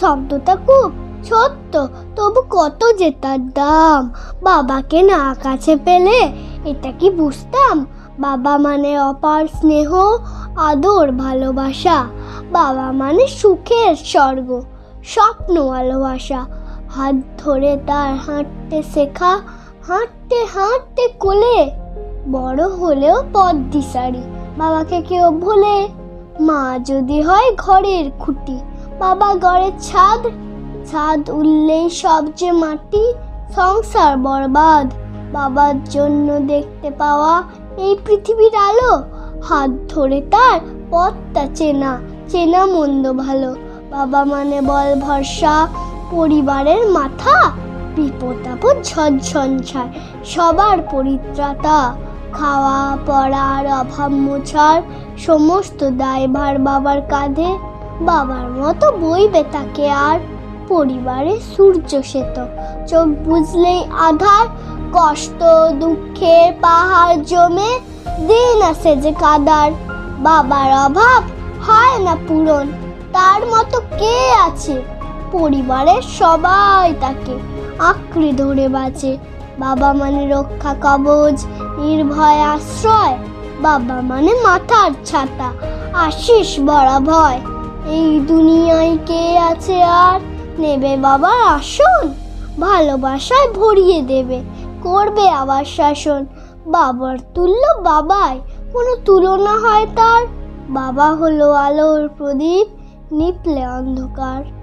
শব্দটা খুব ছোট্ট তবু কত যে তার দাম? বাবাকে না কাছে পেলে এটা কি বুঝতাম? বাবা মানে অপার স্নেহ, আদর, ভালোবাসা। বাবা মানে সুখের স্বর্গ, স্বপ্ন, ভালোবাসা। হাত ধরে তার হাঁটতে শেখা, হাঁটতে হাঁটতে কোলে। বড় হলেও পথ দিশারি, বাবাকে কেউ ভোলে। মা যদি হয় ঘরের খুঁটি বাবা ঘরের ছাদ। ছাদ উঠলেই সব যে মাটি, সংসার বরবাদ। বাবার জন্য দেখতে পাওয়া এই পৃথিবীর আলো, হাত ধরে তার পথটা চেনা চেনা মন্দ ভালো। বাবা মানে বল ভরসা, পরিবারের মাথা, বিপদ আপদ ঝঞ্ঝঞ্ঝায় সবার পরিত্রাতা। খাওয়া পড়ার অভাব মোছার সমস্ত দায়ভার বাবার কাঁধে। বাবার মতো বইবে তাকে আর পরিবারে সূর্য শ্বেত। চোখ বুঝলেই আধার, কষ্ট দুঃখের পাহাড় জমে, দিন আসে যে কাদার। বাবার অভাব হয় না পূরণ, তার মতো কে আছে? পরিবারের সবাই তাকে আঁকড়ে ধরে বাঁচে। বাবা মানে রক্ষা কবচ নির্ভয় আশ্রয়। বাবা মানে মাথার ছাতা, আশিস বড়া ভয় এই দুনিয়ায় কে আছে আর? নেবে বাবা আসন। ভালোবাসায় ভরিয়ে দেবে। করবে আবার শাসন। বাবার তুল্য বাবাই। কোনো তুলনা হয় তার। বাবা হলো আলোর প্রদীপ, নিপলে অন্ধকার।